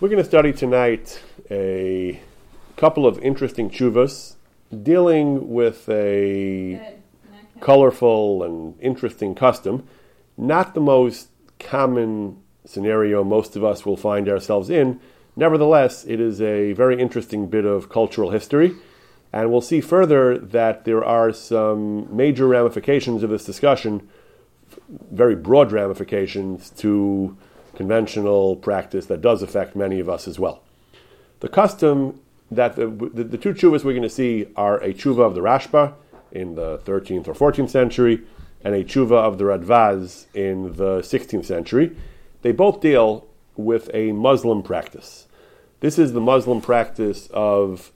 We're going to study tonight a couple of interesting chuvas dealing with a colorful and interesting custom, not the most common scenario most of us will find ourselves in. Nevertheless, it is a very interesting bit of cultural history, and we'll see further that there are some major ramifications of this discussion, very broad ramifications to conventional practice that does affect many of us as well. The custom that the, the, the two chuvas we're going to see are a chuva of the Rashba in the 13th or 14th century and a chuva of the Radvaz in the 16th century. They both deal with a Muslim practice. This is the Muslim practice of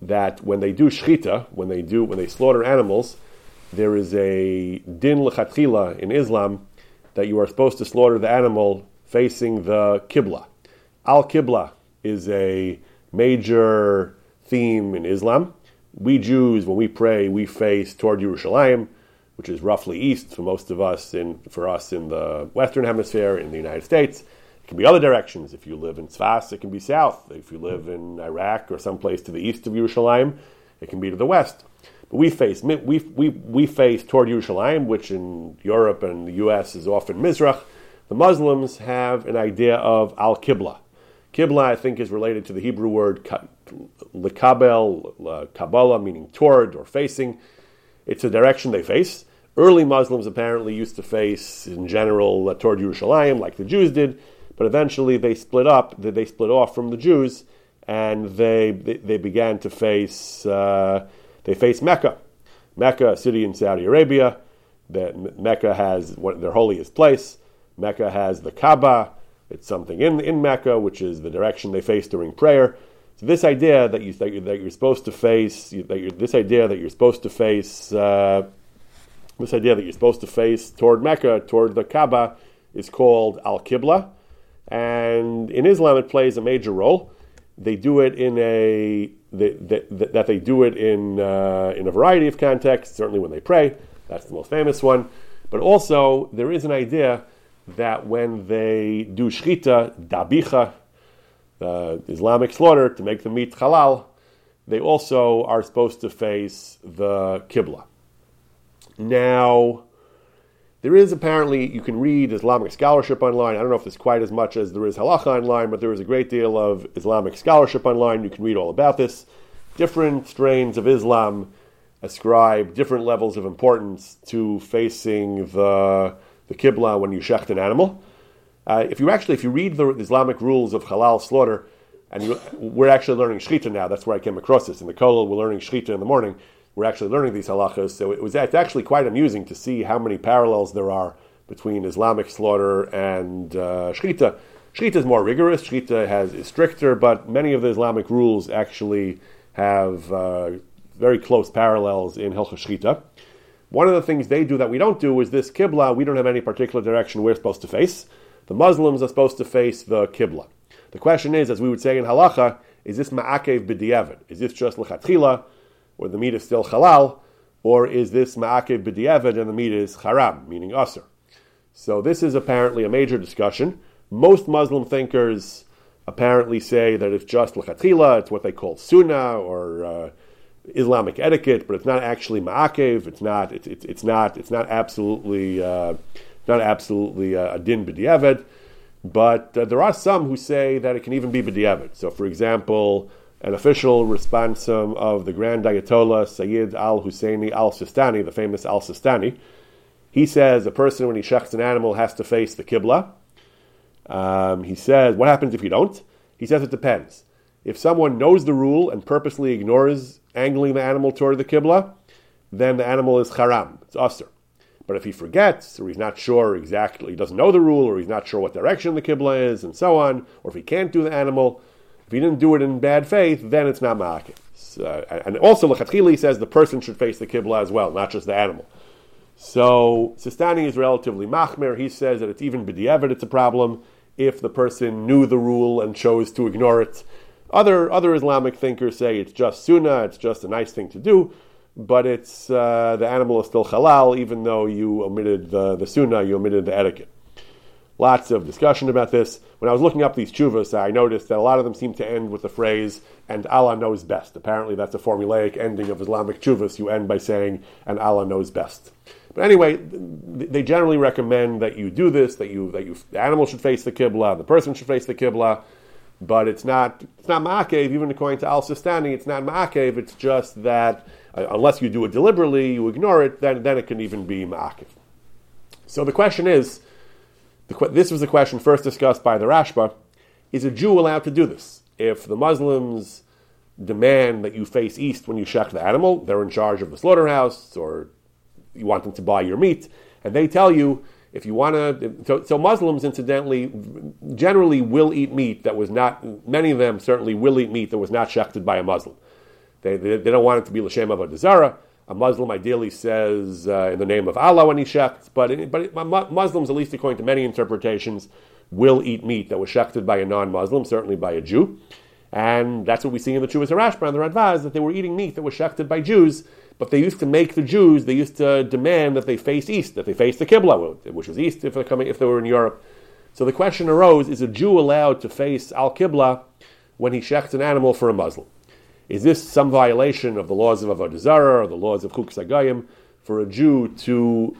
that when they do shchita, when they do when they slaughter animals, there is a din lechatchila in Islam that you are supposed to slaughter the animal facing the Qibla. Al Qibla is a major theme in Islam. We Jews, when we pray, we face toward Yerushalayim, which is roughly east for most of us, in, for us in the Western Hemisphere, in the United States. It can be other directions. If you live in Tzfas, it can be south. If you live in Iraq or someplace to the east of Yerushalayim, it can be to the west. We face we, we, we face toward Yerushalayim, which in Europe and the U.S. is often Mizrach. The Muslims have an idea of al kibla. Kibla, I think, is related to the Hebrew word lekabel, kabbalah, meaning toward or facing. It's a direction they face. Early Muslims apparently used to face, in general, uh, toward Yerushalayim, like the Jews did, but eventually they split up. They split off from the Jews, and they they, they began to face. Uh, they face Mecca. Mecca, a city in Saudi Arabia. That Mecca has what, their holiest place. Mecca has the Kaaba. It's something in, in Mecca, which is the direction they face during prayer. So this idea that you that you're, that you're supposed to face that you're, this idea that you're supposed to face uh, this idea that you're supposed to face toward Mecca, toward the Kaaba, is called al Qibla, and in Islam it plays a major role. They do it in a that, that they do it in, uh, in a variety of contexts, certainly when they pray, that's the most famous one. But also, there is an idea that when they do shchita, dabicha, the Islamic slaughter, to make the meat halal, they also are supposed to face the Qibla. Now, there is apparently, you can read Islamic scholarship online. I don't know if there's quite as much as there is halacha online, but there is a great deal of Islamic scholarship online. You can read all about this. Different strains of Islam ascribe different levels of importance to facing the, the Qibla when you shecht an animal. Uh, if you actually, if you read the Islamic rules of halal slaughter, and you, we're actually learning shechita now, that's where I came across this. In the kollel, we're learning shechita in the morning we're actually learning these halachas. So it was it's actually quite amusing to see how many parallels there are between Islamic slaughter and uh. Shechita is more rigorous. Shechita has is stricter, but many of the Islamic rules actually have uh, very close parallels in Hilchah Shechita. One of the things they do that we don't do is this Qibla. We don't have any particular direction we're supposed to face. The Muslims are supposed to face the Qibla. The question is, as we would say in halacha, is this ma'akev b'diavad? Is this just lechatchila? Where the meat is still halal, or is this ma'akev b'diavad and the meat is haram, meaning usr? So this is apparently a major discussion. Most Muslim thinkers apparently say that it's just lechatchila, it's what they call sunnah or uh, Islamic etiquette, but it's not actually ma'akev. It's not. It's, it's, it's not. It's not absolutely. Uh, not absolutely uh, a din b'diavad. But uh, there are some who say that it can even be b'diavad. So, for example, an official responsum of the Grand Ayatollah Sayyid al Husseini al Sistani, the famous al Sistani. He says a person, when he shechts an animal, has to face the Qibla. Um, he says, What happens if you don't? He says it depends. If someone knows the rule and purposely ignores angling the animal toward the Qibla, then the animal is haram, it's usr. But if he forgets, or he's not sure exactly, he doesn't know the rule, or he's not sure what direction the Qibla is, and so on, or if he can't do the animal, if he didn't do it in bad faith, then it's not ma'akev. So, and also, Lechatchili says the person should face the Qibla as well, not just the animal. So, Sistani is relatively machmer. He says that it's even b'di'evet, it's a problem if the person knew the rule and chose to ignore it. Other, other Islamic thinkers say it's just sunnah, it's just a nice thing to do, but it's uh, the animal is still halal, even though you omitted the, the sunnah, you omitted the etiquette. Lots of discussion about this. When I was looking up these chuvas, I noticed that a lot of them seem to end with the phrase, and Allah knows best. Apparently, that's a formulaic ending of Islamic chuvas. You end by saying, and Allah knows best. But anyway, they generally recommend that you do this, that you, that you, the animal should face the Qibla, the person should face the Qibla, but it's not, it's not Ma'akev, even according to Al Sistani, it's not Ma'akev, it's just that uh, unless you do it deliberately, you ignore it, then, then it can even be Ma'akev. So the question is, the, this was the question first discussed by the Rashba. Is a Jew allowed to do this? If the Muslims demand that you face east when you shecht the animal, they're in charge of the slaughterhouse, or you want them to buy your meat, and they tell you if you want to. So, so, Muslims, incidentally, generally will eat meat that was not. Many of them certainly will eat meat that was not shechted by a Muslim. They, they, they don't want it to be l'shem of a Muslim ideally says uh, in the name of Allah when he shechts, but, but Muslims, at least according to many interpretations, will eat meat that was shechted by a non-Muslim, certainly by a Jew. And that's what we see in the Chuvas Rashba and the Radvaz, that they were eating meat that was shechted by Jews, but they used to make the Jews, they used to demand that they face east, that they face the Qibla, which was east if, coming, if they were in Europe. So the question arose, is a Jew allowed to face Al-Qibla when he shechts an animal for a Muslim? Is this some violation of the laws of Avodah Zarah or the laws of Chukas Agayim for a Jew to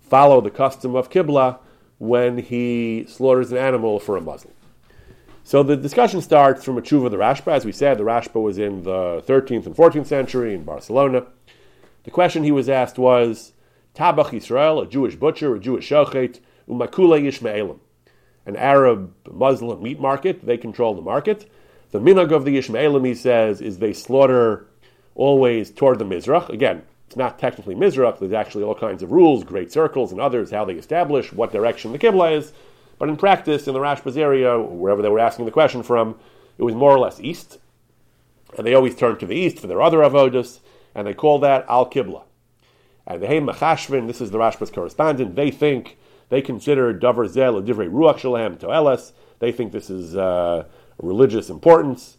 follow the custom of Qibla when he slaughters an animal for a Muslim? So the discussion starts from a tshuva of the Rashba. As we said, the Rashba was in the 13th and 14th century in Barcelona. The question he was asked was, Tabach Yisrael, a Jewish butcher, a Jewish shochet, umakule Yishmaelim, an Arab Muslim meat market, they control the market. The minhag of the Ishmaelim, he says, is they slaughter always toward the Mizrach. Again, it's not technically Mizrach, there's actually all kinds of rules, great circles and others, how they establish what direction the Qibla is. But in practice, in the Rashba's area, wherever they were asking the question from, it was more or less east. And they always turned to the east for their other avodas, and they call that Al Qibla. And the Heim Machashvin, this is the Rashba's correspondent, they think, they consider Davar Zel a Divrei Ruach Shalem Toeles. They think this is uh, religious importance.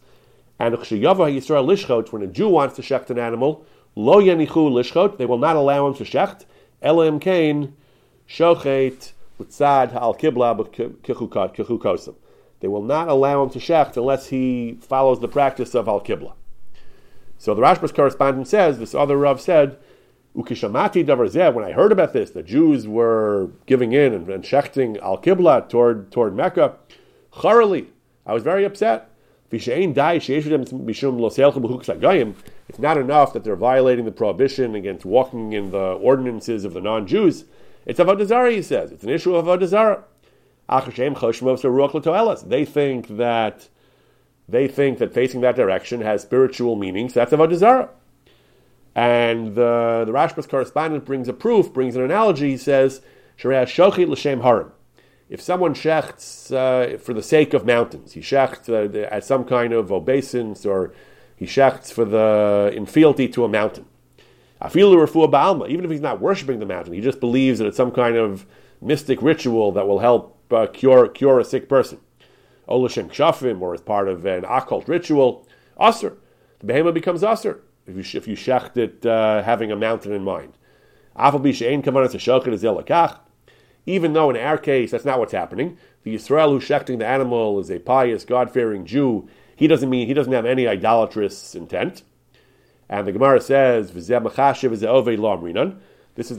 And Yisrael lishchot, when a Jew wants to shecht an animal, lo yenichu lishchot, they will not allow him to shecht. Elam kain shochet l'tzad al kibla kichukosim. They will not allow him to shecht unless he follows the practice of al kibla. So the Rashba's correspondent says, this other Rav said, Ukishamati davar when I heard about this, the Jews were giving in and, and shechting al kibla toward toward Mecca. Charali, I was very upset. It's not enough that they're violating the prohibition against walking in the ordinances of the non-Jews. It's avodah zarah. He says it's an issue of avodah zarah. They think that they think that facing that direction has spiritual meanings. That's avodah zarah. And the the Rashba's correspondent brings a proof, brings an analogy. He says, "Shochet l'shem harim." If someone shechts uh, for the sake of mountains, he shechts uh, at some kind of obeisance, or he shechts for the in fealty to a mountain. Afilu refuah even if he's not worshiping the mountain, he just believes that it's some kind of mystic ritual that will help uh, cure cure a sick person. Olashem kshafim, or as part of an occult ritual, aser. The behemoth becomes aser if you if you shecht it uh, having a mountain in mind. Afal even though in our case that's not what's happening. The Israel who's shechting the animal is a pious, God-fearing Jew. He doesn't mean he doesn't have any idolatrous intent. And the Gemara says, This is the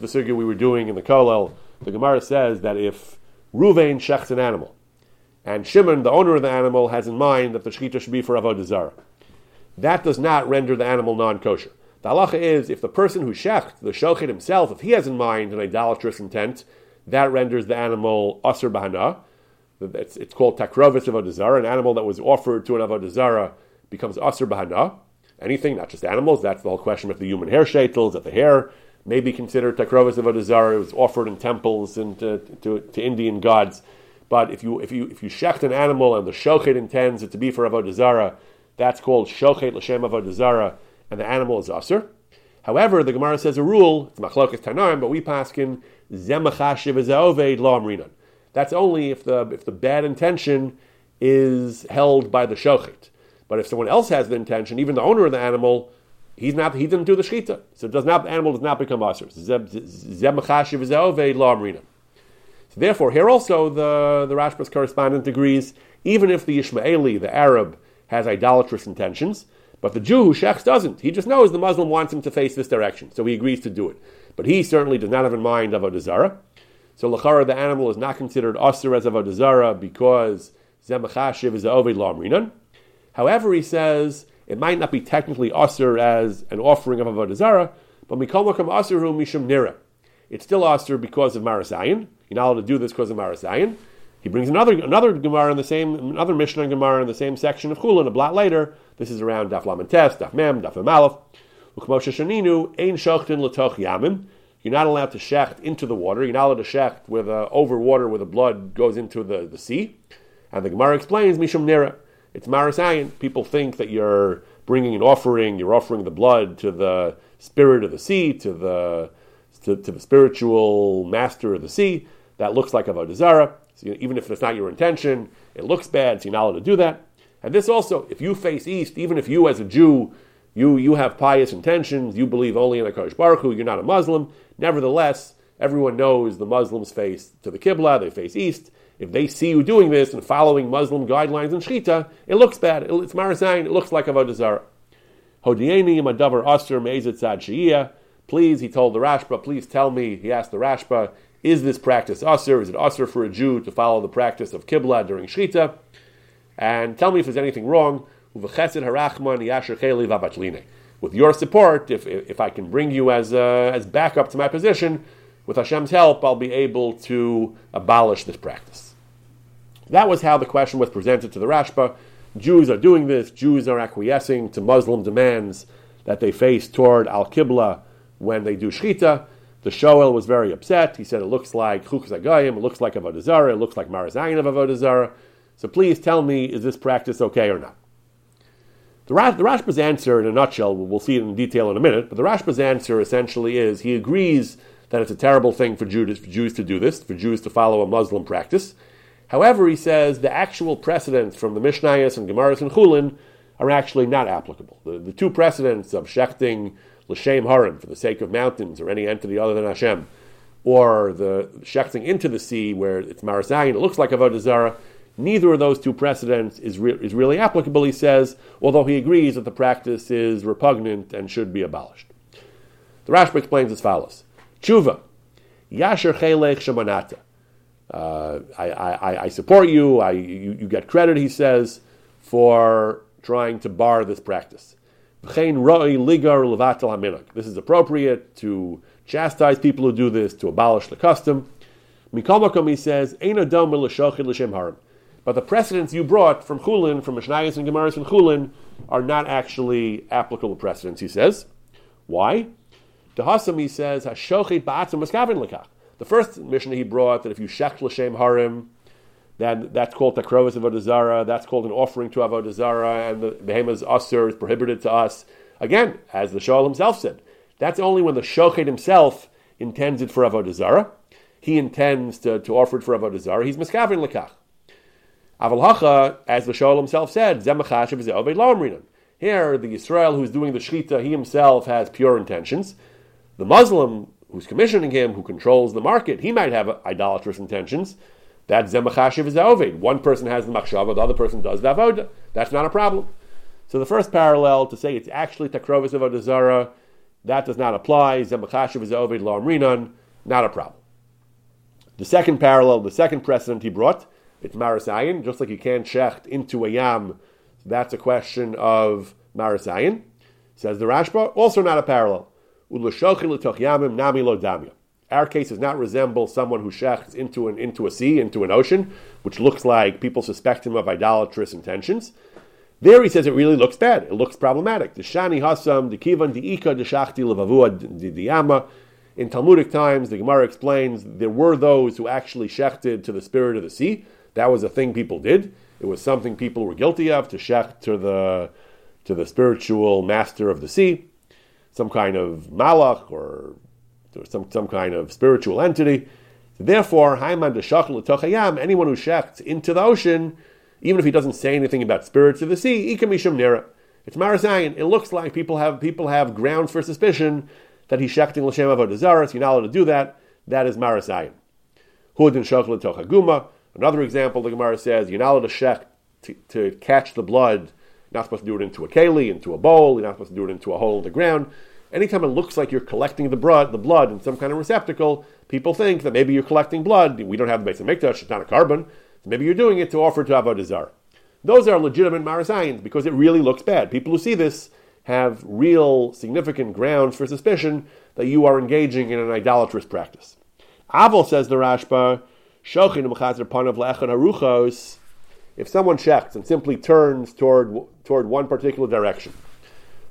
sugya we were doing in the Kolel. The Gemara says that if Ruvain shechts an animal, and Shimon, the owner of the animal, has in mind that the shechita should be for avodah zarah, that does not render the animal non-kosher. The halacha is if the person who shecht, the shochet himself, if he has in mind an idolatrous intent, that renders the animal asr bahana. It's, it's called takrovis of. An animal that was offered to an Avodazara becomes asr bahana. Anything, not just animals. That's the whole question of the human hair shetels, that the hair may be considered takrovis of Adazara. It was offered in temples and to, to, to, Indian gods. But if you if you if you shecht an animal and the shochet intends it to be for Avodazara, that's called shochet l'shem Avodazara, and the animal is asr. However, the Gemara says a rule, it's machlokas tanaim, but we paskin That's only if the if the bad intention is held by the shochet. But if someone else has the intention, even the owner of the animal, he's not he didn't do the shchita, so it does not the animal does not become amrinan. So therefore, here also the, the Rashba's correspondent agrees, even if the Ishmaeli, the Arab, has idolatrous intentions, but the Jew who shechs doesn't. He just knows the Muslim wants him to face this direction, so he agrees to do it. But he certainly does not have in mind Avodah Zarah. So Lachara, the animal, is not considered Asr as Avodah Zarah because Zemachashiv is a Ovid Lamrinan. However, he says it might not be technically Asr as an offering of Avodah Zarah, but Mikol Makam Asru Mishum Nira. It's still Asr because of Marasayan. You're not allowed to do this because of Marasayan. He brings another another Gemara in the same another Mishnah Gemara in the same section of Chulin a blot later. This is around Daf Lamentes, Daf Mem, Daf Amalef. You're not allowed to shecht into the water. You're not allowed to shecht with uh, over water where the blood goes into the, the sea. And the Gemara explains mishum nira. It's marasayin. People think that you're bringing an offering. You're offering the blood to the spirit of the sea, to the to, to the spiritual master of the sea. That looks like a vodazara. So you even if it's not your intention, it looks bad, so you're not allowed to do that. And this also, if you face east, even if you as a Jew, you, you have pious intentions, you believe only in Kodesh Baruch Hu, you're not a Muslim, nevertheless, everyone knows the Muslims face to the Qibla, they face east. If they see you doing this and following Muslim guidelines in Shechita, it looks bad. It's Marasayin, it looks like Avodah Zarah. Hodieni madavar aser meizet tzad Please, he told the Rashba, please tell me, he asked the Rashba, is this practice usher? Is it usher for a Jew to follow the practice of Qibla during Shechita? And tell me if there's anything wrong. With your support, if, if I can bring you as, uh, as backup to my position, with Hashem's help, I'll be able to abolish this practice. That was how the question was presented to the Rashba. Jews are doing this, Jews are acquiescing to Muslim demands that they face toward Al Qibla when they do Shechita. The Shoel was very upset. He said it looks like Chukas Agayim, it looks like Avodah Zarah, it looks like Marazayin of Avodah Zarah. So please tell me, is this practice okay or not? The, the Rashba's answer, in a nutshell, we'll see it in detail in a minute, but the Rashba's answer essentially is he agrees that it's a terrible thing for Jews, for Jews to do this, for Jews to follow a Muslim practice. However, he says the actual precedents from the Mishnayos and Gemaras and Chulin are actually not applicable. The, the two precedents of shechting l'shem harim for the sake of mountains or any entity other than Hashem, or the shechting into the sea where it's marasayin, it looks like avodah zarah. Neither of those two precedents is, re- is really applicable, he says, although he agrees that the practice is repugnant and should be abolished. The Rashba explains as follows: Tshuva, Yasher Chelech Shemanata. Uh, I, I, I, support you, I, you. You get credit, he says, for trying to bar this practice. This is appropriate to chastise people who do this, to abolish the custom. Mikomakom, he says, But the precedents you brought from Chulin, from Mishnayos and Gemaras and Chulin, are not actually applicable precedents, he says. Why? Dehasam, he says, The first mission he brought that if you shech l'shem harim, then that's called takrovas avodah zara. That's called an offering to avodah zara, and the behemoth's asur is prohibited to us. Again, as the Shaul himself said, that's only when the shochet himself intends it for avodah zara. He intends to, to offer it for avodah zara. He's miskavin lekach. Aval as the Shaul himself said, zemachashiv is oved Here, the Israel who's doing the shechita, he himself has pure intentions. The Muslim who's commissioning him, who controls the market, he might have idolatrous intentions. That zemachashiv is oved. One person has the machshava, the other person does the avoda. That's not a problem. So the first parallel to say it's actually takrovis avodah zara, that does not apply. Zemachashiv is oved lo amrinan, not a problem. The second parallel, the second precedent he brought, it's marasayin, just like you can't shecht into a yam. So that's a question of marasayin. Says the Rashba, also not a parallel. Our case does not resemble someone who shechts into an into a sea, into an ocean, which looks like people suspect him of idolatrous intentions. There he says it really looks bad. It looks problematic. The shani hasam, the kivan, the ika, the shachti, the diyama. In Talmudic times, the Gemara explains there were those who actually shechted to the spirit of the sea. That was a thing people did. It was something people were guilty of to shecht to the to the spiritual master of the sea, some kind of malach or or some, some kind of spiritual entity. Therefore, anyone who shechts into the ocean, even if he doesn't say anything about spirits of the sea, ikamishum nira. It's marasayin. It looks like people have people have grounds for suspicion that he's shechting l'shem avodah zaras. You're not allowed to do that. That is marasayin. Hud and Shachla Tochaguma. Another example, the Gemara says, you're not allowed to to, to catch the blood. You're not supposed to do it into a keli, into a bowl. You're not supposed to do it into a hole in the ground. Anytime it looks like you're collecting the blood, the blood in some kind of receptacle, people think that maybe you're collecting blood. We don't have the base of mikdash; it's not a carbon. So maybe you're doing it to offer to avodah. Those are legitimate marasayins because it really looks bad. People who see this have real significant grounds for suspicion that you are engaging in an idolatrous practice. Aval says the Rashba, if someone checks and simply turns toward toward one particular direction,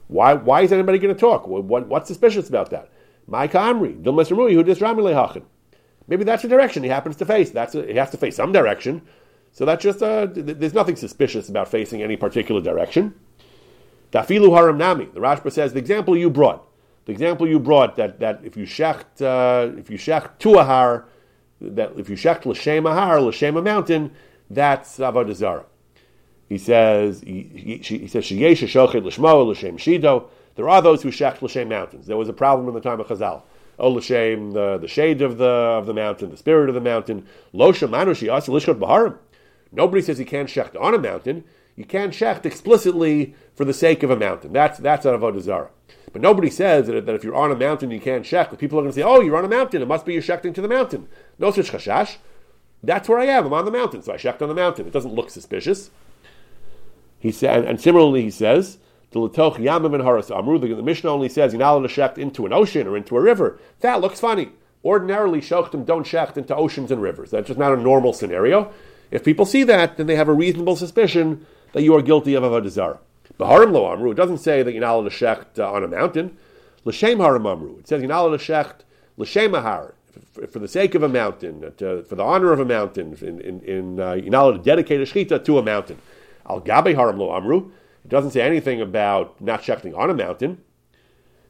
why why is anybody going to talk? What, what's suspicious about that? My Ma'ika Amri, who does Ramulehachen. Maybe that's the direction he happens to face. That's a, he has to face some direction. So that's just uh, there's nothing suspicious about facing any particular direction. Dafilu haram nami. The Rashba says the example you brought, the example you brought that, that if you shecht uh, if you shecht to a har, that if you shecht l'shem a har l'shem a mountain, that's avodah zarah. He says he, he, he says sheyesh shochet l'shmo l'shem shido. There are those who shecht l'shem mountains. There was a problem in the time of Chazal. Oh l'shem the, the shade of the of the mountain, the spirit of the mountain. Lo shemanu shiyas lishkot baharim. Nobody says you can't shecht on a mountain. You can't shecht explicitly for the sake of a mountain. That's that's avodah zarah. But nobody says that, that if you're on a mountain you can't shecht. People are going to say, "Oh, you're on a mountain. It must be you're shechting to the mountain." No such chashash. That's where I am. I'm on the mountain, so I shecht on the mountain. It doesn't look suspicious. He said, and similarly he says, the Yamim and Haras Amru, the Mishnah only says you're not allowed to shecht into an ocean or into a river. That looks funny. Ordinarily, shochtim don't shecht into oceans and rivers. That's just not a normal scenario. If people see that, then they have a reasonable suspicion that you are guilty of avodah zarah. Baharim lo amru. It doesn't say that you're not allowed to shecht uh, on a mountain. L'shem harim amru. It says you're not allowed to shecht l'shem ahar for the sake of a mountain, to, for the honor of a mountain. In, in, in uh, you're not allowed to dedicate a shechita to a mountain. Al gabe harim lo amru. It doesn't say anything about not shechting on a mountain.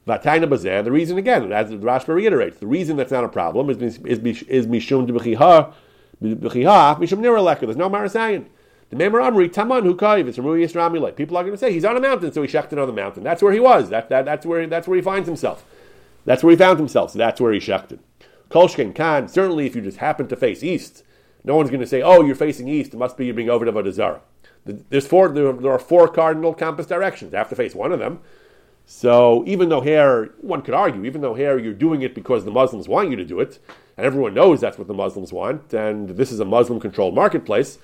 Vataina bazeh. The reason again, as the Rashba reiterates, the reason that's not a problem is is, is mishum debechiha mishum niraleka. There's no marasayan. The Memar Amri Taman Hukaiv. It's from Yisramile. People are going to say he's on a mountain, so he shechted on the mountain. That's where he was. That, that, that's where that's where he finds himself. That's where he found himself. So that's where he shechted. Kolshken Khan. Certainly, if you just happen to face east, no one's going to say, "Oh, you're facing east. It must be you're being over to Vodazara." There's four. There, there are four cardinal compass directions. You have to face one of them. So even though here, one could argue, even though here you're doing it because the Muslims want you to do it, and everyone knows that's what the Muslims want, and this is a Muslim-controlled marketplace,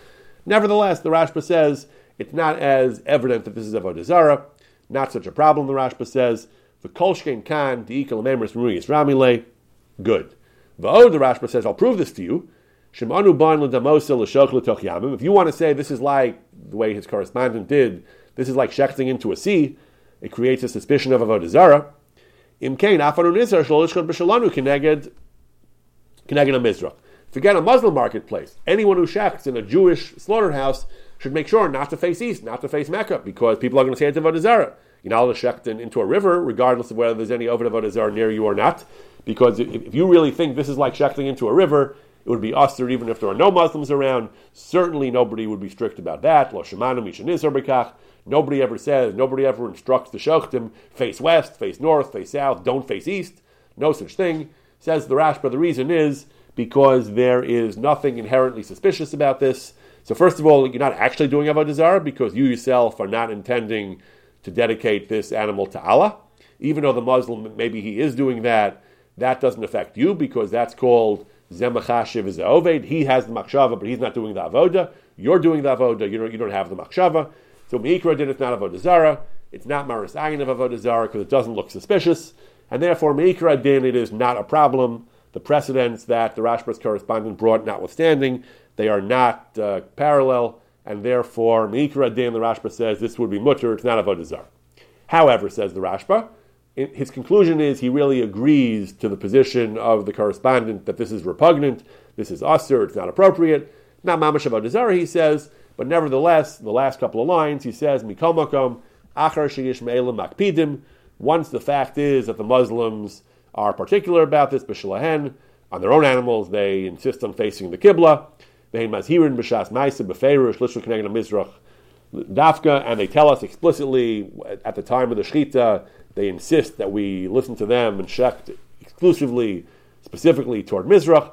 nevertheless, the Rashba says it's not as evident that this is Avodah Zarah, not such a problem, the Rashba says. The Kolshkein Khan, the Ikal Memris Ruiyas Ramile, good. V'od, the Rashba says, I'll prove this to you. Ban If you want to say this is like the way his correspondent did, this is like shechting into a sea, it creates a suspicion of avodah zara. Imkain afanu nizar shalishkot b'shalanu kineged a mizrach. Forget a Muslim marketplace. Anyone who shechts in a Jewish slaughterhouse should make sure not to face east, not to face Mecca, because people are going to say it's avodah zara. You're not allowed to into a river, regardless of whether there's any avodah zara near you or not. Because if, you really think this is like shechting into a river, it would be usher even if there are no Muslims around. Certainly nobody would be strict about that. Lo. Nobody ever says, nobody ever instructs the Shochtim, face west, face north, face south, don't face east. No such thing. Says the Rashba, the reason is because there is nothing inherently suspicious about this. So first of all, you're not actually doing Avodah Zarah because you yourself are not intending to dedicate this animal to Allah. Even though the Muslim, maybe he is doing that, that doesn't affect you because that's called Zemachashiv is Oved. He has the Makshava, but he's not doing the Avodah. You're doing the Avodah, you don't, you don't have the Makshava. So Meikra did it's not Avodah Zarah. It's not Maris Ayin of Avodah Zarah because it doesn't look suspicious. And therefore, Meikra din, it is not a problem. The precedents that the Rashba's correspondent brought notwithstanding, they are not uh, parallel. And therefore, Meikra din, the Rashba says, this would be mutter, it's not a Zarah. However, says the Rashba, his conclusion is he really agrees to the position of the correspondent that this is repugnant, this is usher, it's not appropriate. Not mamash avodah he says, but nevertheless, the last couple of lines, he says, Mikol makom, achar makpidim, once the fact is that the Muslims are particular about this, b'shalahen, on their own animals, they insist on facing the Qibla, b'shas mizrach, dafka, and they tell us explicitly at the time of the shechita, they insist that we listen to them and shech exclusively, specifically toward Mizrach.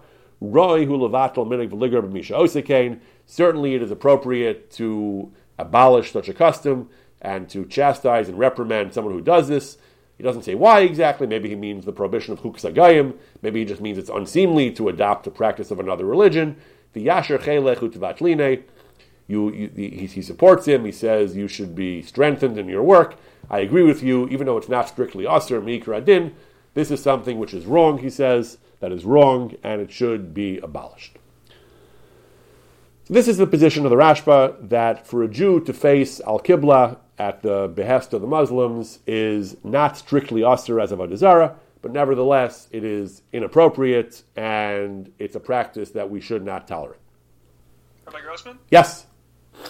Certainly, it is appropriate to abolish such a custom and to chastise and reprimand someone who does this. He doesn't say why exactly. Maybe he means the prohibition of chuksagayim. Maybe he just means it's unseemly to adopt the practice of another religion. The yasher chelech you, you, he, he supports him. He says you should be strengthened in your work. I agree with you, even though it's not strictly aser mikra din. This is something which is wrong. He says that is wrong, and it should be abolished. This is the position of the Rashba that for a Jew to face Al Qibla at the behest of the Muslims is not strictly aser as a Zarah, but nevertheless it is inappropriate and it's a practice that we should not tolerate. Rabbi Grossman? Yes.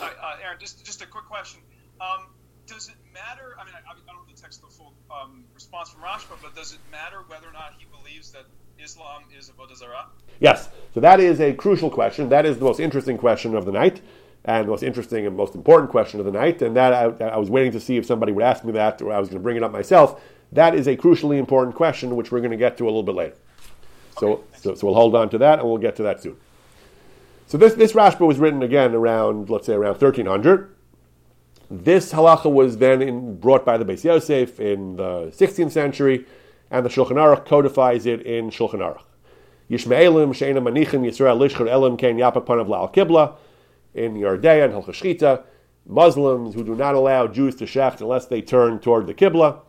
Uh, Aaron, just, just a quick question. Um, does it matter? I mean, I, I don't know the text of the full um, response from Rashba, but does it matter whether or not he believes that Islam is a Zarah? Yes. So that is a crucial question. That is the most interesting question of the night, and the most interesting and most important question of the night. And that I, I was waiting to see if somebody would ask me that, or I was going to bring it up myself. That is a crucially important question, which we're going to get to a little bit later. So, okay, so, so we'll hold on to that, and we'll get to that soon. So this, this Rashba was written again around, let's say, around 1300. This halacha was then in, brought by the Beis Yosef in the 16th century, and the Shulchan Aruch codifies it in Shulchan Aruch. Yishmaelim she'ena manichim Yisrael lishchur elim ken yapapanav la'al kibla in Yardea and Hilchashchita. Muslims who do not allow Jews to shecht unless they turn toward the kibla,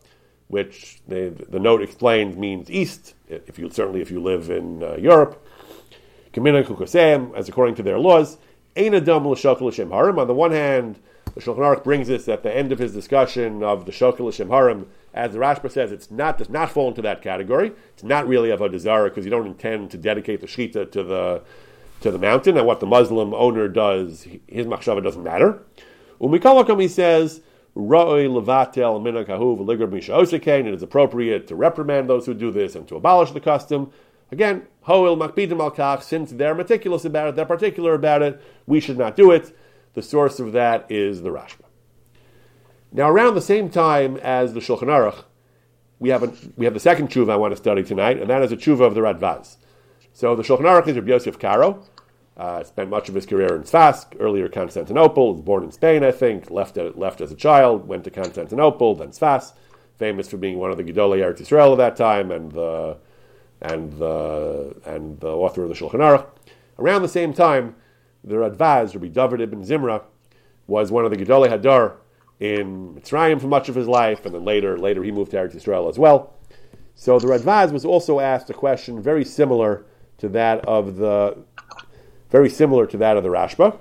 which the, the note explains means east. If you certainly if you live in uh, Europe, Kamina Kukosem, as according to their laws, Ein Adam L'Shokal L'Shem Harim. On the one hand, the Shulchan Aruch brings this at the end of his discussion of the Shokal L'Shem Harim. As the Rashba says, it's not does not fall into that category. It's not really of a zarah because you don't intend to dedicate the shechita to the to the mountain. And what the Muslim owner does, his machshava doesn't matter. Umikalakom he says. Ra'oi levatel minakahu misha It is appropriate to reprimand those who do this and to abolish the custom. Again, hoil makbidim since they're meticulous about it, they're particular about it, we should not do it. The source of that is the Rashba. Now, around the same time as the Shulchan Aruch, we have, a, we have the second tshuva I want to study tonight, and that is a tshuva of the Radvaz. So the Shulchan Aruch is Rabbi Yosef Karo. Uh, spent much of his career in Tzfas, earlier Constantinople. Was born in Spain, I think. Left, left as a child. Went to Constantinople, then Tzfas. Famous for being one of the Gedolei Eretz of that time, and the and the, and the author of the Shulchan Aruch. Around the same time, the Radvaz, Rabbi David ibn Zimra, was one of the Gedolei Hadar in Mitzrayim for much of his life, and then later, later he moved to Eretz Yisrael as well. So the Radvaz was also asked a question very similar to that of the, very similar to that of the Rashba.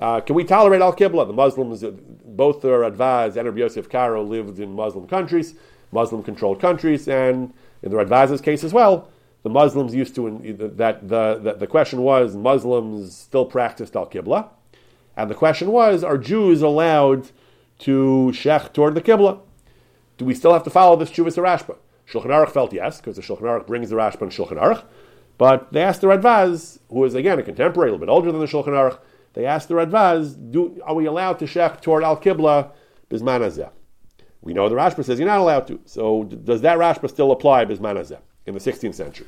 Uh, can we tolerate Al Qibla? The Muslims, both the Radvaz and Rabbi Yosef Karo lived in Muslim countries, Muslim controlled countries, and in the Radvaz's case as well, the Muslims used to that the, the, the question was Muslims still practiced al qibla, and the question was are Jews allowed to shech toward the qibla? Do we still have to follow this Chuvas Rashba? Shulchan Aruch felt yes because the Shulchan Aruch brings the Rashba and Shulchan Aruch, but they asked the Radvaz, who is again a contemporary, a little bit older than the Shulchan Aruch, they asked the Radvaz, do, are we allowed to shech toward al qibla bisman azeh? We know the Rashba says you're not allowed to. So does that Rashba still apply bisman azeh? In the 16th century.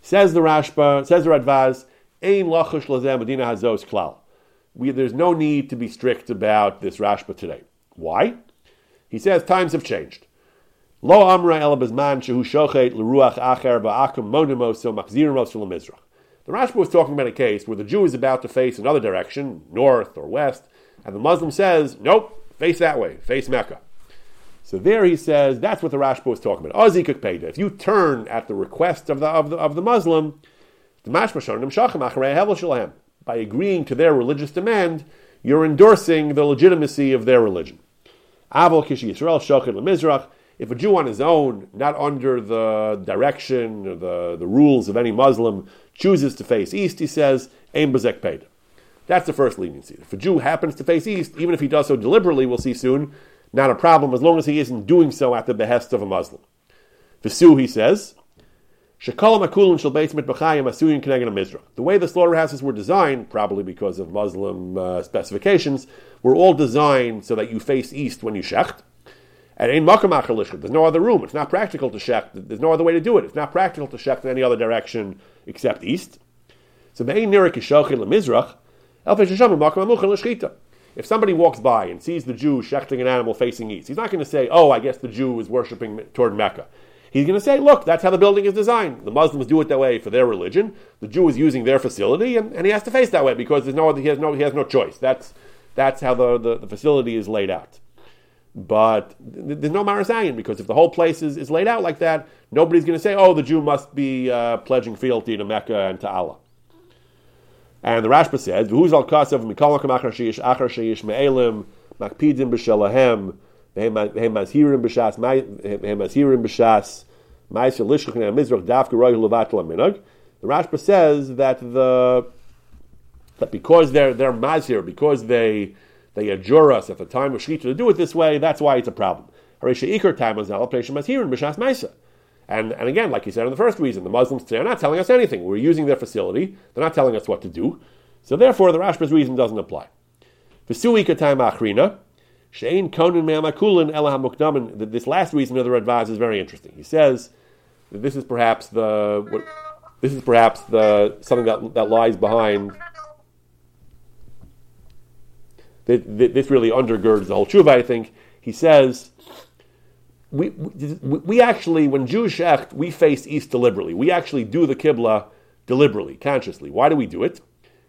Says the Rashba, says the Radvaz, Ein lachush lazeh medina hazos klal. There's no need to be strict about this Rashba today. Why? He says times have changed. Lo amra. The Rashba was talking about a case where the Jew is about to face another direction, north or west, and the Muslim says, nope, face that way, face Mecca. So there he says that's what the Rashba was talking about. Ozi Peda. If you turn at the request of the of the, of the Muslim, the mashmashanim by agreeing to their religious demand, you're endorsing the legitimacy of their religion. Avol kishi Yisrael shochet lemizrach. If a Jew on his own, not under the direction or the, the rules of any Muslim, chooses to face east, he says, aim bezek. That's the first leniency. If a Jew happens to face east, even if he does so deliberately, we'll see soon, not a problem as long as he isn't doing so at the behest of a Muslim. Visu, he says, the way the slaughterhouses were designed, probably because of Muslim uh, specifications, were all designed so that you face east when you shecht. And there's no other room. It's not practical to shecht. There's no other way to do it. It's not practical to shecht in any other direction except east. So If somebody walks by and sees the Jew shechting an animal facing east, he's not going to say, "Oh, I guess the Jew is worshiping toward Mecca." He's going to say, "Look, that's how the building is designed. The Muslims do it that way for their religion. The Jew is using their facility, and, and he has to face that way because there's no he has no he has no choice. That's that's how the, the, the facility is laid out." But there's no Marasayan because if the whole place is, is laid out like that, nobody's going to say, oh, the Jew must be uh, pledging fealty to Mecca and to Allah. And the Rashba says, "Who's al mikol achar achar me'elim makpidim b'shelahem v'hem b'shas v'hem b'shas ma'is yalishchach mizrach dafka roy levat minag." The Rashba says that the that because they're they're mazhir, because they they adjure us at the time of shechita to do it this way, that's why it's a problem. Harisha ikar time was now mazhirim b'shas. And, and again, like you said in the first reason, the Muslims today are not telling us anything. We're using their facility. They're not telling us what to do. So therefore, the Rashba's reason doesn't apply. This last reason of the Radvaz is very interesting. He says that this is perhaps the what, this is perhaps the something that, that lies behind. This really undergirds the whole tshuva. I think he says we, we, actually, when Jews shecht, we face east deliberately. We actually do the Qibla deliberately, consciously. Why do we do it?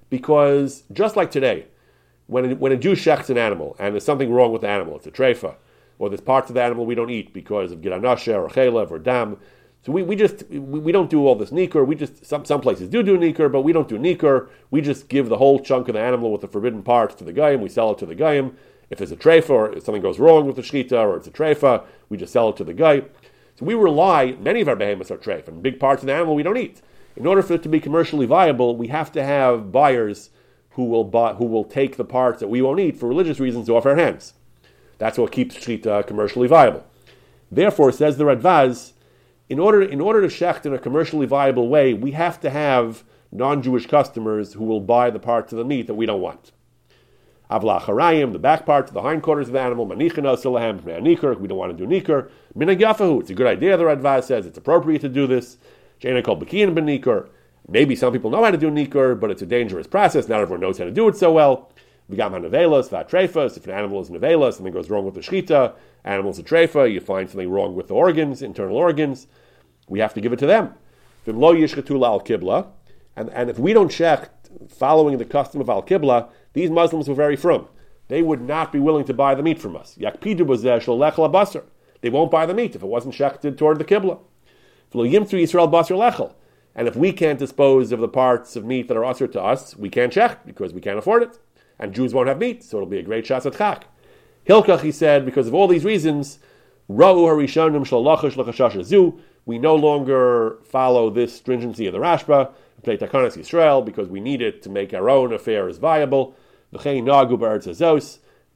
Because just like today, when a, when a Jew shechts an animal and there's something wrong with the animal, it's a treifa, or there's parts of the animal we don't eat because of giranasha or chalev or dam. So we, we just we, we don't do all this nikur. We just some some places do do nikur, but we don't do nikur. We just give the whole chunk of the animal with the forbidden parts to the guy and we sell it to the guyim. If there's a treifa or if something goes wrong with the shechita or it's a treifa, we just sell it to the guy. So we rely, many of our behemoths are treifa, and big parts of the animal we don't eat. In order for it to be commercially viable, we have to have buyers who will buy, who will take the parts that we won't eat for religious reasons off our hands. That's what keeps shechita commercially viable. Therefore, says the Radvaz, in order, in order to shecht in a commercially viable way, we have to have non-Jewish customers who will buy the parts of the meat that we don't want. Avla the back part, the hindquarters of the animal, manichana silahem, nikur, we don't want to do nikur. Minag it's a good idea, the Radvaz says, it's appropriate to do this. Jaina called Bakian ben nikur. Maybe some people know how to do nikur, but it's a dangerous process. Not everyone knows how to do it so well. We got nevelas, vatrefas. If an animal is nevelas, something goes wrong with the shchita. Animal's a trefa, you find something wrong with the organs, internal organs. We have to give it to them. Vimlo yishchatula al kibla. And, and if we don't check following the custom of al kibla, these Muslims were very from. They would not be willing to buy the meat from us. They won't buy the meat if it wasn't shechted toward the Qibla. Floyimthri Israel Basir Lechl and if we can't dispose of the parts of meat that are usher to us, we can't shecht because we can't afford it. And Jews won't have meat, so it'll be a great shas at chak. Hilkach, he said, because of all these reasons, we no longer follow this stringency of the Rashba, Israel, because we need it to make our own affairs viable.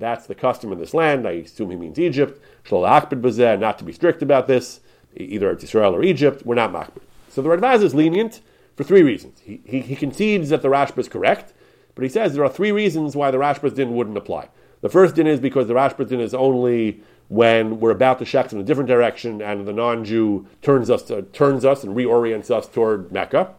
That's the custom in this land. I assume he means Egypt. Not to be strict about this, either it's Israel or Egypt. We're not makbid. So the Radvaz is lenient for three reasons. He, he, he, concedes that the Rashba is correct, but he says there are three reasons why the Rashba's din wouldn't apply. The first din is because the Rashba's din is only when we're about to shecht in a different direction and the non-Jew turns us to, turns us and reorients us toward Mecca.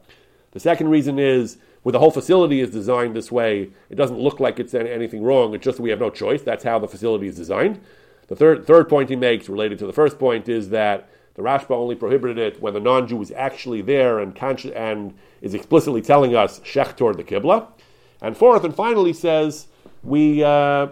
The second reason is where the whole facility is designed this way, it doesn't look like it's anything wrong. It's just that we have no choice. That's how the facility is designed. The third, third point he makes, related to the first point, is that the Rashba only prohibited it when the non-Jew is actually there and, consci- and is explicitly telling us shech toward the Qibla. And fourth and finally says we, uh,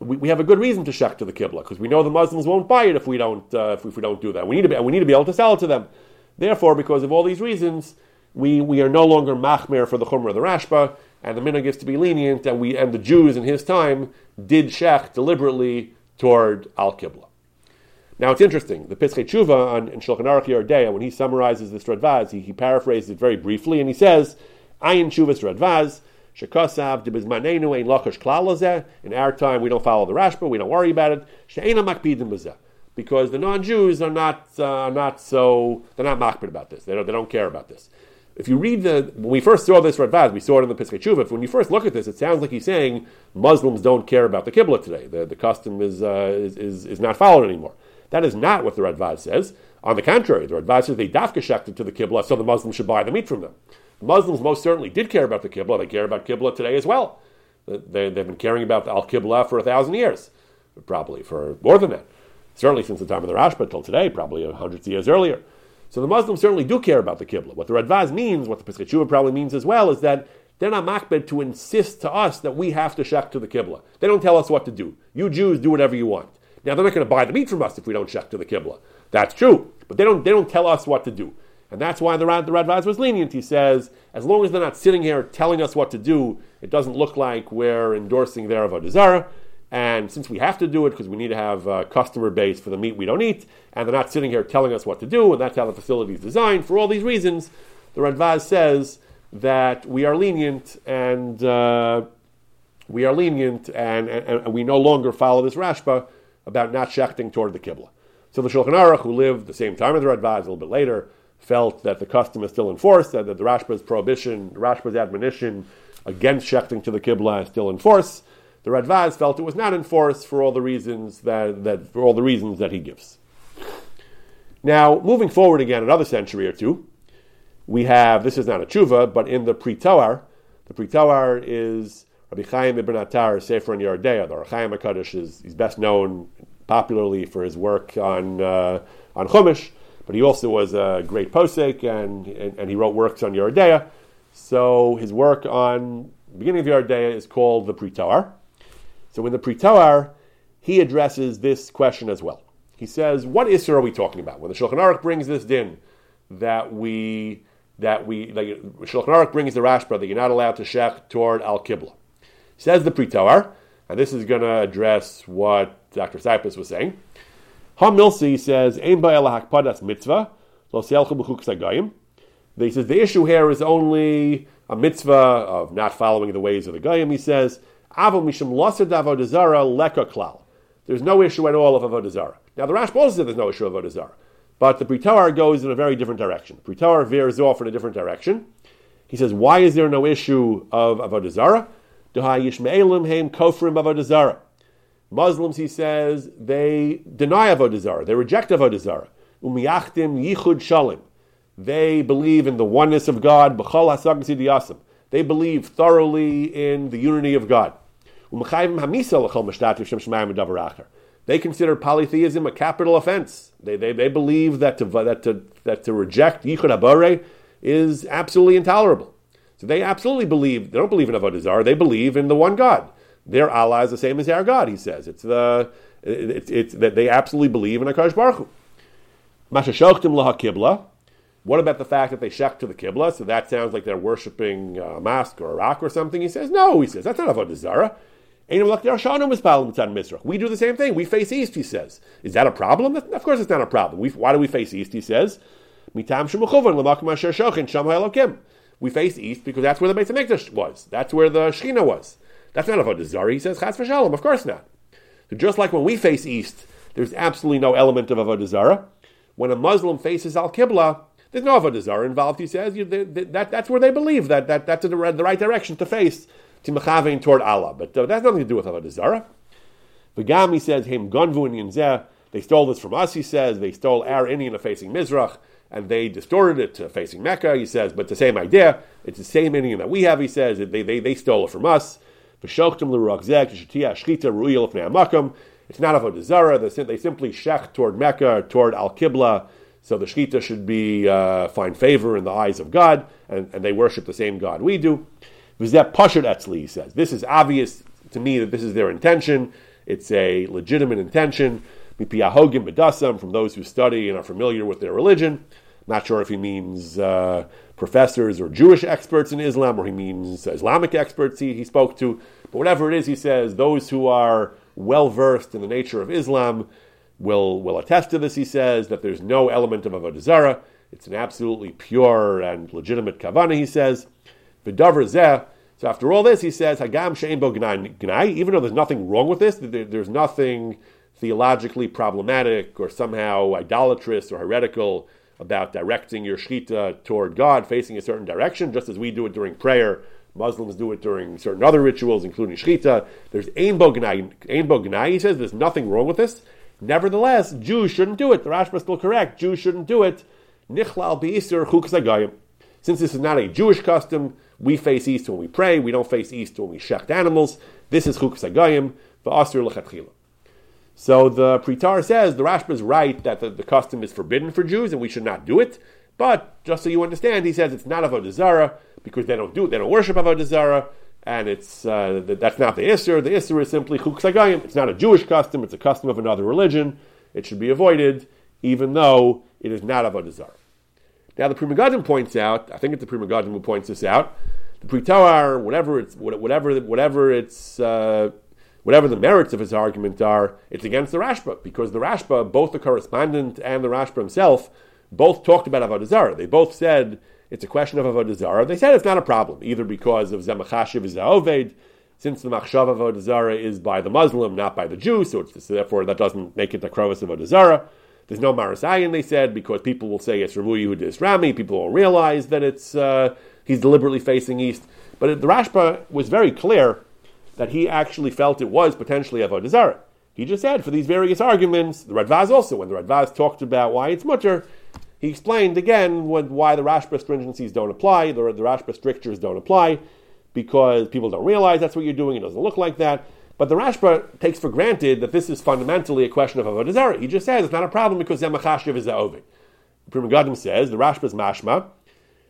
we, we have a good reason to shech to the Qibla because we know the Muslims won't buy it if we don't uh, if, if, we don't do that. We need to be, we need to be able to sell it to them. Therefore, because of all these reasons, we, we are no longer machmer for the chumrah of the Rashba, and the minhag is to be lenient, and we and the Jews in his time did shech deliberately toward al kibla. Now it's interesting. The Pischei Tshuva on in Shulchan Aruch Yordea, when he summarizes this Radvaz, he, he paraphrases it very briefly, and he says, "Ayin Tshuvas Radvaz." Shekasav debizmanenu ein lachash klal In our time, we don't follow the Rashba. We don't worry about it. She'ena makpidim b'zeh because the non-Jews are not uh, not so they're not makbid about this. They don't, they don't care about this if you read the when we first saw this Radvaz, we saw it in the Pischei Tshuva. When you first look at this, it sounds like he's saying Muslims don't care about the Qibla today. The, the custom is, uh, is, is, is not followed anymore. That is not what the Radvaz says. On the contrary, the Radvaz says they dafka shechted to the Qibla, so the Muslims should buy the meat from them. The Muslims most certainly did care about the Qibla. They care about Qibla today as well. They, have been caring about the Al Qibla for a thousand years, probably for more than that. Certainly since the time of the Rashba till today, probably hundreds of years earlier. So the Muslims certainly do care about the Qibla. What the Radvaz means, what the Pesach probably means as well, is that they're not makbed to insist to us that we have to shek to the Qibla. They don't tell us what to do. You Jews do whatever you want. Now they're not going to buy the meat from us if we don't shek to the Qibla. That's true. But they don't, they don't tell us what to do. And that's why the, the Radvaz was lenient. He says, as long as they're not sitting here telling us what to do, it doesn't look like we're endorsing their Avodah Zarah. And since we have to do it because we need to have a customer base for the meat we don't eat, and they're not sitting here telling us what to do, and that's how the facility is designed, for all these reasons, the Radvaz says that we are lenient and uh, we are lenient and, and, and, we no longer follow this Rashba about not shechting toward the Qibla. So the Shulchan Aruch, who lived the same time as the Radvaz, a little bit later, felt that the custom is still in force, that the Rashba's prohibition, the Rashba's admonition against shechting to the Qibla is still in force. The Radvaz felt it was not in force for all the reasons that, that for all the reasons that he gives. Now, moving forward again another century or two, we have this is not a tshuva, but in the Pri Toar, the Pri Toar is Rabbi Chaim ibn Attar Sefer in Yardea. The Chaim Hakadosh is he's best known popularly for his work on uh, on Chumash, but he also was a great posek and, and, and he wrote works on Yardea. So his work on the beginning of Yardea is called the Pri Toar. So in the Pri Toar, he addresses this question as well. He says, "What Isser are we talking about when the Shulchan Aruch brings this din that we that we like Shulchan Aruch brings the Rashba that you're not allowed to shech toward Al Qibla?" Says the Pri Toar, and this is going to address what Dr. Cyprus was saying. Ham Milsi says, "Ein ba'el mitzvah lo sagayim." He says the issue here is only a mitzvah of not following the ways of the goyim. He says, There's no issue at all of avodazara. Now the Rashba also says there's no issue of avodazara, but the Pri Toar goes in a very different direction. Pri Toar veers off in a different direction. He says, "Why is there no issue of avodazara?" Muslims, he says, they deny Avodah Zarah. They reject Avodah Zarah. Umiyachtim yichud shalim. They believe in the oneness of God. They believe thoroughly in the unity of God. They consider polytheism a capital offense. They, they, they believe that to, that, to, that to reject Yichud Abare is absolutely intolerable. So they absolutely believe, they don't believe in Avodah Zarah, they believe in the one God. Their Allah is the same as our God, he says. It's the, it's, it's that they absolutely believe in Akash Baruch Hu. Kibla. What about the fact that they shek to the kibla? So that sounds like they're worshipping a mosque or a rock or something. He says, no, he says, that's not Avodah Zarah. We do the same thing. We face east, he says. Is that a problem? Of course it's not a problem. We, why do we face east, he says? We face east because that's where the Beit HaMikdash was. That's where the Shechina was. That's not Avodah Zarah. He says, Chas v'shalom. Of course not. So just like when we face east, there's absolutely no element of Avodah. When a Muslim faces Al-Qibla, there's no Avodah involved, he says. That, that's where they believe that, that that's the right direction to face, to mechavein toward Allah. But uh, that's nothing to do with Avodah Zarah. V'gam, he says, him gonvu and They stole this from us, he says. They stole our Indian facing Mizrach and they distorted it to facing Mecca, he says, but the same idea. It's the same meaning that we have, he says. They, they, they stole it from us. It's not Avodah Zarah. They simply shech toward Mecca, toward Al Qibla, so the Shechita should be uh, find favor in the eyes of God, and, and they worship the same God we do. Vizet Pashut Etzli, he says. This is obvious to me that this is their intention. It's a legitimate intention. From those who study and are familiar with their religion. Not sure if he means uh, professors or Jewish experts in Islam, or he means Islamic experts he, he spoke to. But whatever it is, he says those who are well versed in the nature of Islam will will attest to this. He says that there's no element of avodah zarah. It's an absolutely pure and legitimate kavana. He says. So after all this, he says, "Hagam she'en gnai." Even though there's nothing wrong with this, there, there's nothing theologically problematic or somehow idolatrous or heretical about directing your shechita toward God, facing a certain direction, just as we do it during prayer. Muslims do it during certain other rituals, including shechita. There's ein bo gnai. He says there's nothing wrong with this. Nevertheless, Jews shouldn't do it. The Rashba is still correct. Jews shouldn't do it. Nichlal. Since this is not a Jewish custom, we face east when we pray. We don't face east when we shecht animals. This is chuk sagayim v'asur lechatchila. So the Pri Toar says the Rashba is right that the, the, custom is forbidden for Jews and we should not do it. But just so you understand, he says it's not avodah zara because they don't do it. they don't worship avodah zara, and it's uh, that's not the isser. The isser is simply chuk sagayim. It's not a Jewish custom; it's a custom of another religion. It should be avoided, even though it is not avodah zara. Now the Pri Megadim points out. I think it's the Pri Megadim who points this out. The Pri Toar, whatever it's whatever whatever it's. Uh, whatever the merits of his argument are, it's against the Rashba, because the Rashba, both the correspondent and the Rashba himself, both talked about Avodah Zarah. They both said it's a question of Avodah Zarah. They said it's not a problem, either because of Zemachashiv Zaoved, since the Machshav Avodah Zarah is by the Muslim, not by the Jew, so, therefore that doesn't make it the Krovis of Avodah Zarah. There's no Marasayan, they said, because people will say it's Ramu Yehudis Rami, people will realize that it's uh, he's deliberately facing east. But the Rashba was very clear that he actually felt it was potentially Avodah Zarah. He just said, for these various arguments, the Radvaz also, when the Radvaz talked about why it's mutter, he explained again what, why the Rashba stringencies don't apply, the, the Rashba strictures don't apply, because people don't realize that's what you're doing, it doesn't look like that. But the Rashba takes for granted that this is fundamentally a question of Avodah Zarah. He just says it's not a problem because Zemachashiv is Za'ovid. Pri Megadim says, the Rashba's mashma,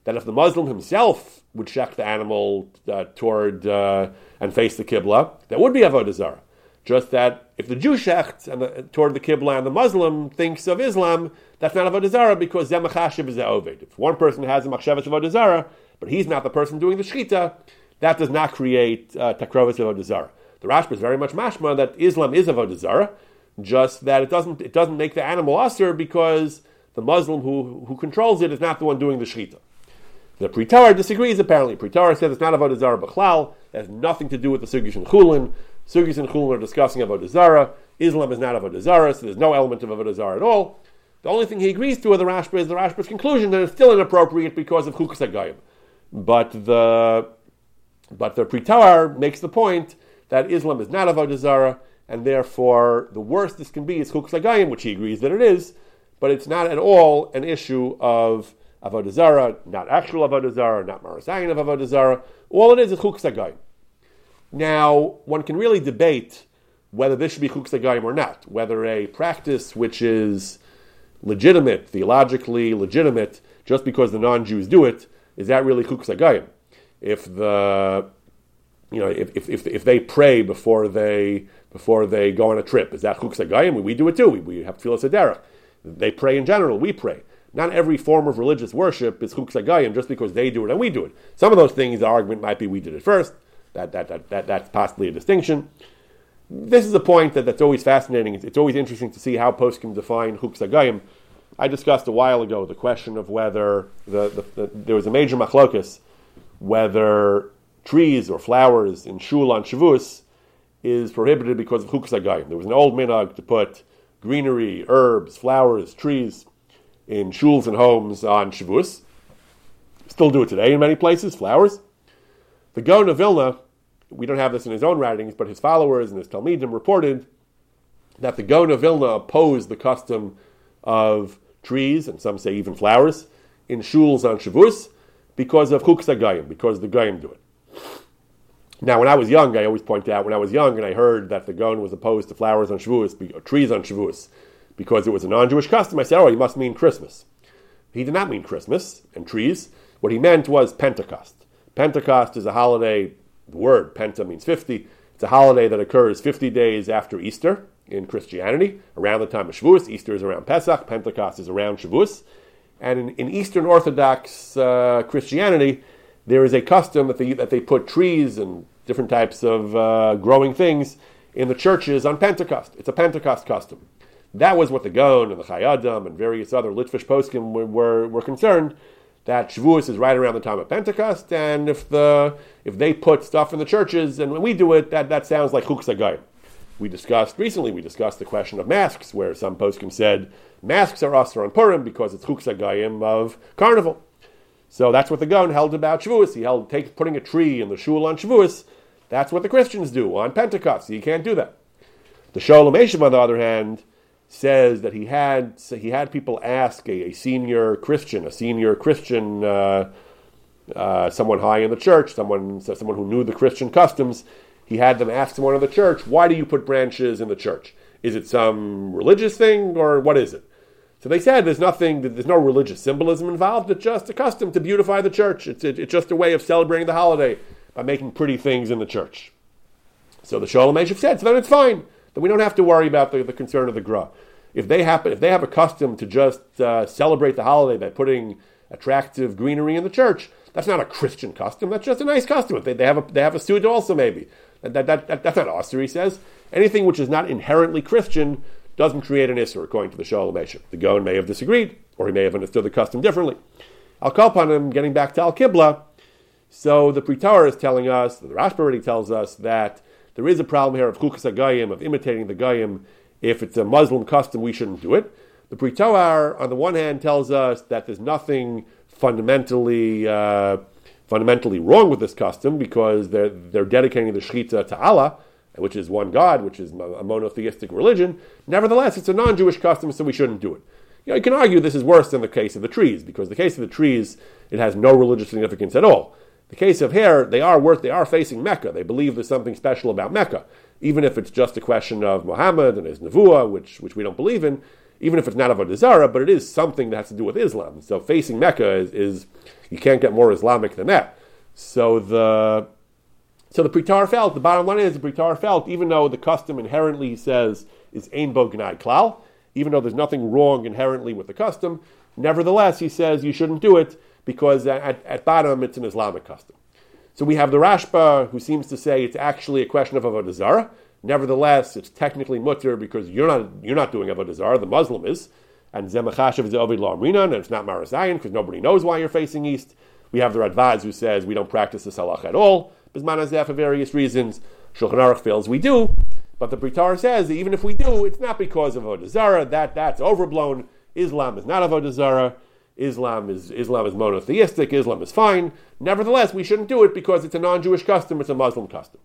that if the Muslim himself would check the animal uh, toward uh, and face the Qibla, that would be Avodah Zarah. Just that if the Jew shechts and the, toward the Qibla and the Muslim thinks of Islam, that's not Avodah Zarah because Zemachashiv is Ovid. If one person has a Machshavas Avodah Zarah, but he's not the person doing the Shechita, that does not create uh, Takrovis Avodah Zarah. The Rashba is very much mashma that Islam is Avodah Zarah, just that it doesn't, it doesn't make the animal usher because the Muslim who, who controls it is not the one doing the Shechita. The Pri disagrees apparently. Pri Toar says it's not Avodah Zarah B'chlal, it has nothing to do with the Sugis and Chulin. Sugis and Chulin are discussing Avodah Zarah. Islam is not Avodah Zarah, so there's no element of Avodah Zarah at all. The only thing he agrees to with the Rashba is the Rashba's conclusion that it's still inappropriate because of Chukas HaGayim. But the but the Pri makes the point that Islam is not Avodah Zarah, and therefore the worst this can be is Chukas HaGayim, which he agrees that it is, but it's not at all an issue of Avodah Zarah, not actual Avodah Zarah, not Marasayan of Avodah Zarah. All it is is Chukas HaGayim. Now, one can really debate whether this should be Chukas HaGayim or not, whether a practice which is legitimate, theologically legitimate, just because the non-Jews do it, is that really Chukas HaGayim? If the you know, if, if, if, they pray before they before they go on a trip, is that chuks agayim? We do it too. We, we have tefillah sederach. They pray in general. We pray. Not every form of religious worship is chuks agayim just because they do it and we do it. Some of those things, the argument might be we did it first. That, that, that, that that's possibly a distinction. This is a point that, that's always fascinating. It's, it's always interesting to see how poskim define chuks agayim. I discussed a while ago the question of whether the, the, the there was a major machlokus whether trees or flowers in shul on Shavuos is prohibited because of chukas agayim. There was an old minhag to put greenery, herbs, flowers, trees in shuls and homes on Shavuos. Still do it today in many places, flowers. The Gaon of Vilna, we don't have this in his own writings, but his followers and his Talmidim reported that the Gaon of Vilna opposed the custom of trees, and some say even flowers, in shuls on Shavuos because of chukas agayim, because the Goyim do it. Now, when I was young, I always point out, when I was young and I heard that the Gon was opposed to flowers on Shavuos, trees on Shavuos, because it was a non-Jewish custom, I said, oh, he must mean Christmas. He did not mean Christmas and trees. What he meant was Pentecost. Pentecost is a holiday, the word Penta means 50. It's a holiday that occurs 50 days after Easter in Christianity, around the time of Shavuos. Easter is around Pesach, Pentecost is around Shavuos. And in, in Eastern Orthodox uh, Christianity, there is a custom that they, that they put trees and different types of uh, growing things in the churches on Pentecost. It's a Pentecost custom. That was what the Gon and the Chayei Adam and various other Litvish poskim were, were, were, concerned that Shavuos is right around the time of Pentecost, and if the if they put stuff in the churches and when we do it, that, that sounds like Chuks We discussed recently. We discussed the question of masks, where some poskim said masks are usher on Purim because it's Chuks of Carnival. So that's what the Gon held about Shavuos. He held take, putting a tree in the shul on Shavuos. That's what the Christians do on Pentecost. You can't do that. The Shoel Umeshiv, on the other hand, says that he had he had people ask a, a senior Christian, a senior Christian uh, uh, someone high in the church, someone someone who knew the Christian customs, he had them ask someone in the church, "Why do you put branches in the church? Is it some religious thing or what is it?" So they said there's nothing, there's no religious symbolism involved. It's just a custom to beautify the church. It's, it's just a way of celebrating the holiday by making pretty things in the church. So the Shoel Umeshiv said, so then it's fine. Then we don't have to worry about the, the concern of the Gra. If they happen, if they have a custom to just uh, celebrate the holiday by putting attractive greenery in the church, that's not a Christian custom. That's just a nice custom. They, they have a they have a suit also maybe. That, that, that, that's not Osir, he says. Anything which is not inherently Christian doesn't create an Isser, according to the Shoel Umeshiv. The Gaon may have disagreed, or he may have understood the custom differently. Al Kalpanim, getting back to Al Kibla, so the Pri Toar is telling us, the Rashba already tells us, that there is a problem here of Chukas HaGayim, of imitating the Gayim. If it's a Muslim custom, we shouldn't do it. The Pri Toar, on the one hand, tells us that there's nothing fundamentally uh, fundamentally wrong with this custom because they're, they're dedicating the Shechita to Allah, which is one God, which is a monotheistic religion. Nevertheless, it's a non Jewish custom, so we shouldn't do it. You, know, you can argue this is worse than the case of the trees, because the case of the trees, it has no religious significance at all. The case of here, they are worth, they are facing Mecca. They believe there's something special about Mecca, even if it's just a question of Muhammad and his Nevuah, which, which we don't believe in, even if it's not Avodah Zarah, but it is something that has to do with Islam. So facing Mecca is, is you can't get more Islamic than that. So the so the Pri Toar felt, the bottom line is the Pri Toar felt, even though the custom inherently, he says, is Ein Bo Gnai Klal, even though there's nothing wrong inherently with the custom, nevertheless, he says you shouldn't do it because at, at bottom it's an Islamic custom. So we have the Rashba who seems to say it's actually a question of Avodah Zarah. Nevertheless, it's technically mutter because you're not you're not doing Avodah Zarah, the Muslim is. And Zemachashav is Ovid La and it's not Marasayan because nobody knows why you're facing east. We have the Radvaz who says we don't practice the Salah at all. Bisman Azeh for various reasons. Shulchan Aruch feels we do, but the Pri Toar says even if we do, it's not because of Avodah Zarah. That that's overblown. Islam is not Avodah Zarah. Islam is Islam is monotheistic. Islam is fine. Nevertheless, we shouldn't do it because it's a non-Jewish custom. It's a Muslim custom.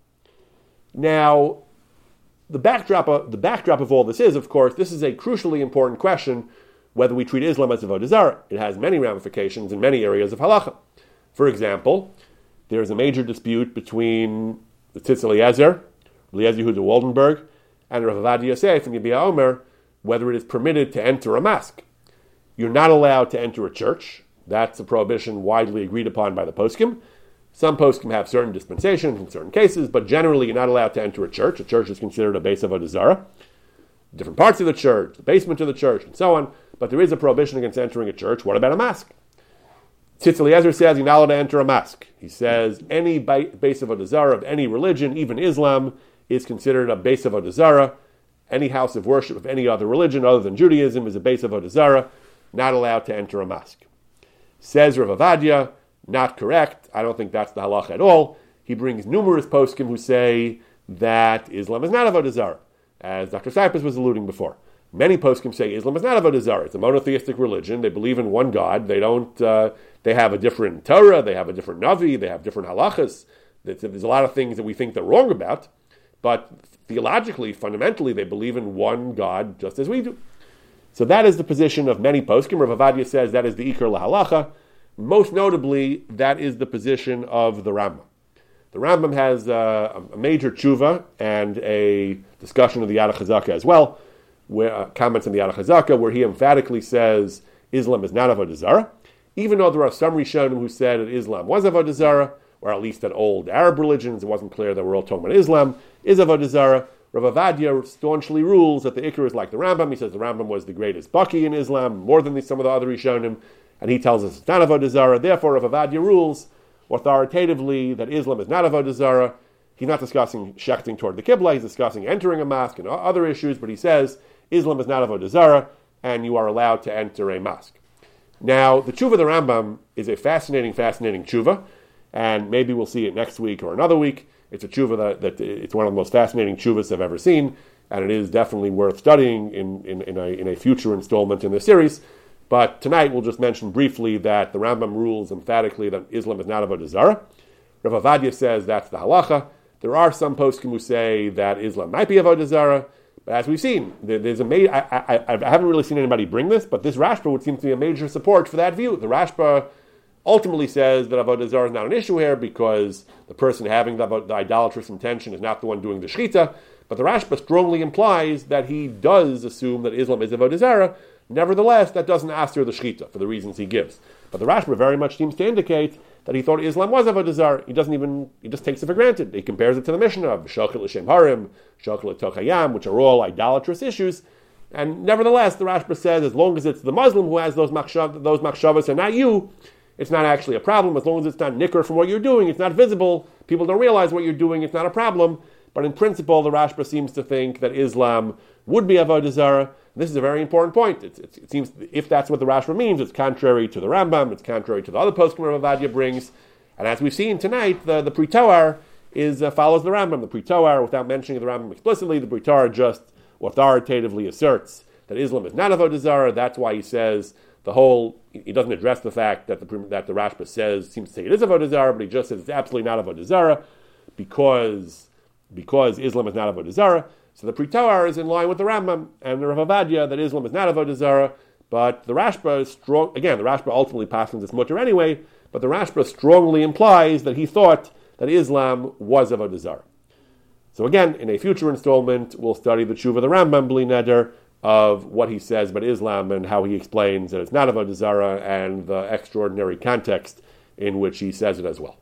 Now, the backdrop of the backdrop of all this is, of course, this is a crucially important question whether we treat Islam as avodah zarah. It has many ramifications in many areas of halacha. For example, there is a major dispute between the Tzitz Eliezer, Eliezer Yehuda Waldenberg, and Rav Ovadia Yosef and Yabia Omer whether it is permitted to enter a mosque. You're not allowed to enter a church. That's a prohibition widely agreed upon by the poskim. Some poskim have certain dispensations in certain cases, but generally you're not allowed to enter a church. A church is considered a Beis Avodah Zarah. Different parts of the church, the basement of the church, and so on. But there is a prohibition against entering a church. What about a mosque? Tzitz Eliezer says you're not allowed to enter a mosque. He says any Beis Avodah Zarah of any religion, even Islam, is considered a Beis Avodah Zarah. Any house of worship of any other religion other than Judaism is a Beis Avodah Zarah, not allowed to enter a mosque. Says Rav Ovadia, not correct. I don't think that's the halacha at all. He brings numerous poskim who say that Islam is not a Avodah as Dr. Cypress was alluding before. Many poskim say Islam is not a Avodah It's a monotheistic religion. They believe in one God. They don't. Uh, they have a different Torah. They have a different Navi. They have different halachas. There's a lot of things that we think they're wrong about, but theologically, fundamentally, they believe in one God just as we do. So that is the position of many poskim. Rav Ovadia says that is the Iker lahalacha. Most notably, that is the position of the Rambam. The Rambam has uh, a major tshuva and a discussion of the Yad HaChazaka as well, where, uh, comments on the Yad HaChazaka, where he emphatically says Islam is not Avodah Zarah, even though there are some Rishonim who said that Islam was Avodah Zarah, or at least that old Arab religions, it wasn't clear that we're all talking about Islam, is Avodah Zarah. Rav Ovadia staunchly rules that the Iker is like the Rambam. He says the Rambam was the greatest Baki in Islam, more than some of the other Rishonim and he tells us it's not Avodah. Therefore, if Ovadia rules authoritatively that Islam is not Avodah Zarah, he's not discussing shechting toward the Qibla, he's discussing entering a mosque and other issues, but he says Islam is not Avodah Zarah, and you are allowed to enter a mosque. Now, the tshuva of the Rambam is a fascinating, fascinating tshuva, and maybe we'll see it next week or another week. It's a tshuva that, that it's one of the most fascinating tshuvas I've ever seen, and it is definitely worth studying in, in, in, a, in a future installment in the series. But tonight we'll just mention briefly that the Rambam rules emphatically that Islam is not Avodah Zarah. Rav Ovadia says that's the halacha. There are some poskim who say that Islam might be Avodah Zarah, but as we've seen, there's a ma- I, I, I, haven't really seen anybody bring this, but this Rashba would seem to be a major support for that view. The Rashba ultimately says that avodah zarah is not an issue here because the person having the, the idolatrous intention is not the one doing the shechita. But the Rashba strongly implies that he does assume that Islam is avodah zarah. Nevertheless, that doesn't answer the shechita for the reasons he gives. But the Rashba very much seems to indicate that he thought Islam was avodah zarah. He doesn't even he just takes it for granted. He compares it to the Mishnah of Shachal L'Shem Harim, Shachal Tochayam, which are all idolatrous issues. And nevertheless, the Rashba says as long as it's the Muslim who has those machshav, those machshavas and not you, it's not actually a problem. As long as it's not nicker from what you're doing, it's not visible. People don't realize what you're doing. It's not a problem. But in principle, the Rashba seems to think that Islam would be avodah zarah. This is a very important point. It's, it's, it seems if that's what the Rashba means, it's contrary to the Rambam. It's contrary to the other poskim Rav Ovadia brings. And as we've seen tonight, the, the Pri Toar is uh, follows the Rambam. The Pri Toar, without mentioning the Rambam explicitly, the Pri Toar just authoritatively asserts that Islam is not avodah zarah. That's why he says the whole. He doesn't address the fact that the that the Rashba says seems to say it is a zarah, but he just says it's absolutely not a zarah because because Islam is not a zarah. So the Pri Toar is in line with the Rambam and the Rav Ovadia that Islam is not a zarah. But the Rashba is strong. Again, the Rashba ultimately passes this mutter anyway. But the Rashba strongly implies that he thought that Islam was a zarah. So again, in a future installment, we'll study the tshuva the Rambam Bli Neder of what he says about Islam and how he explains that it's not avodah zarah and the extraordinary context in which he says it as well.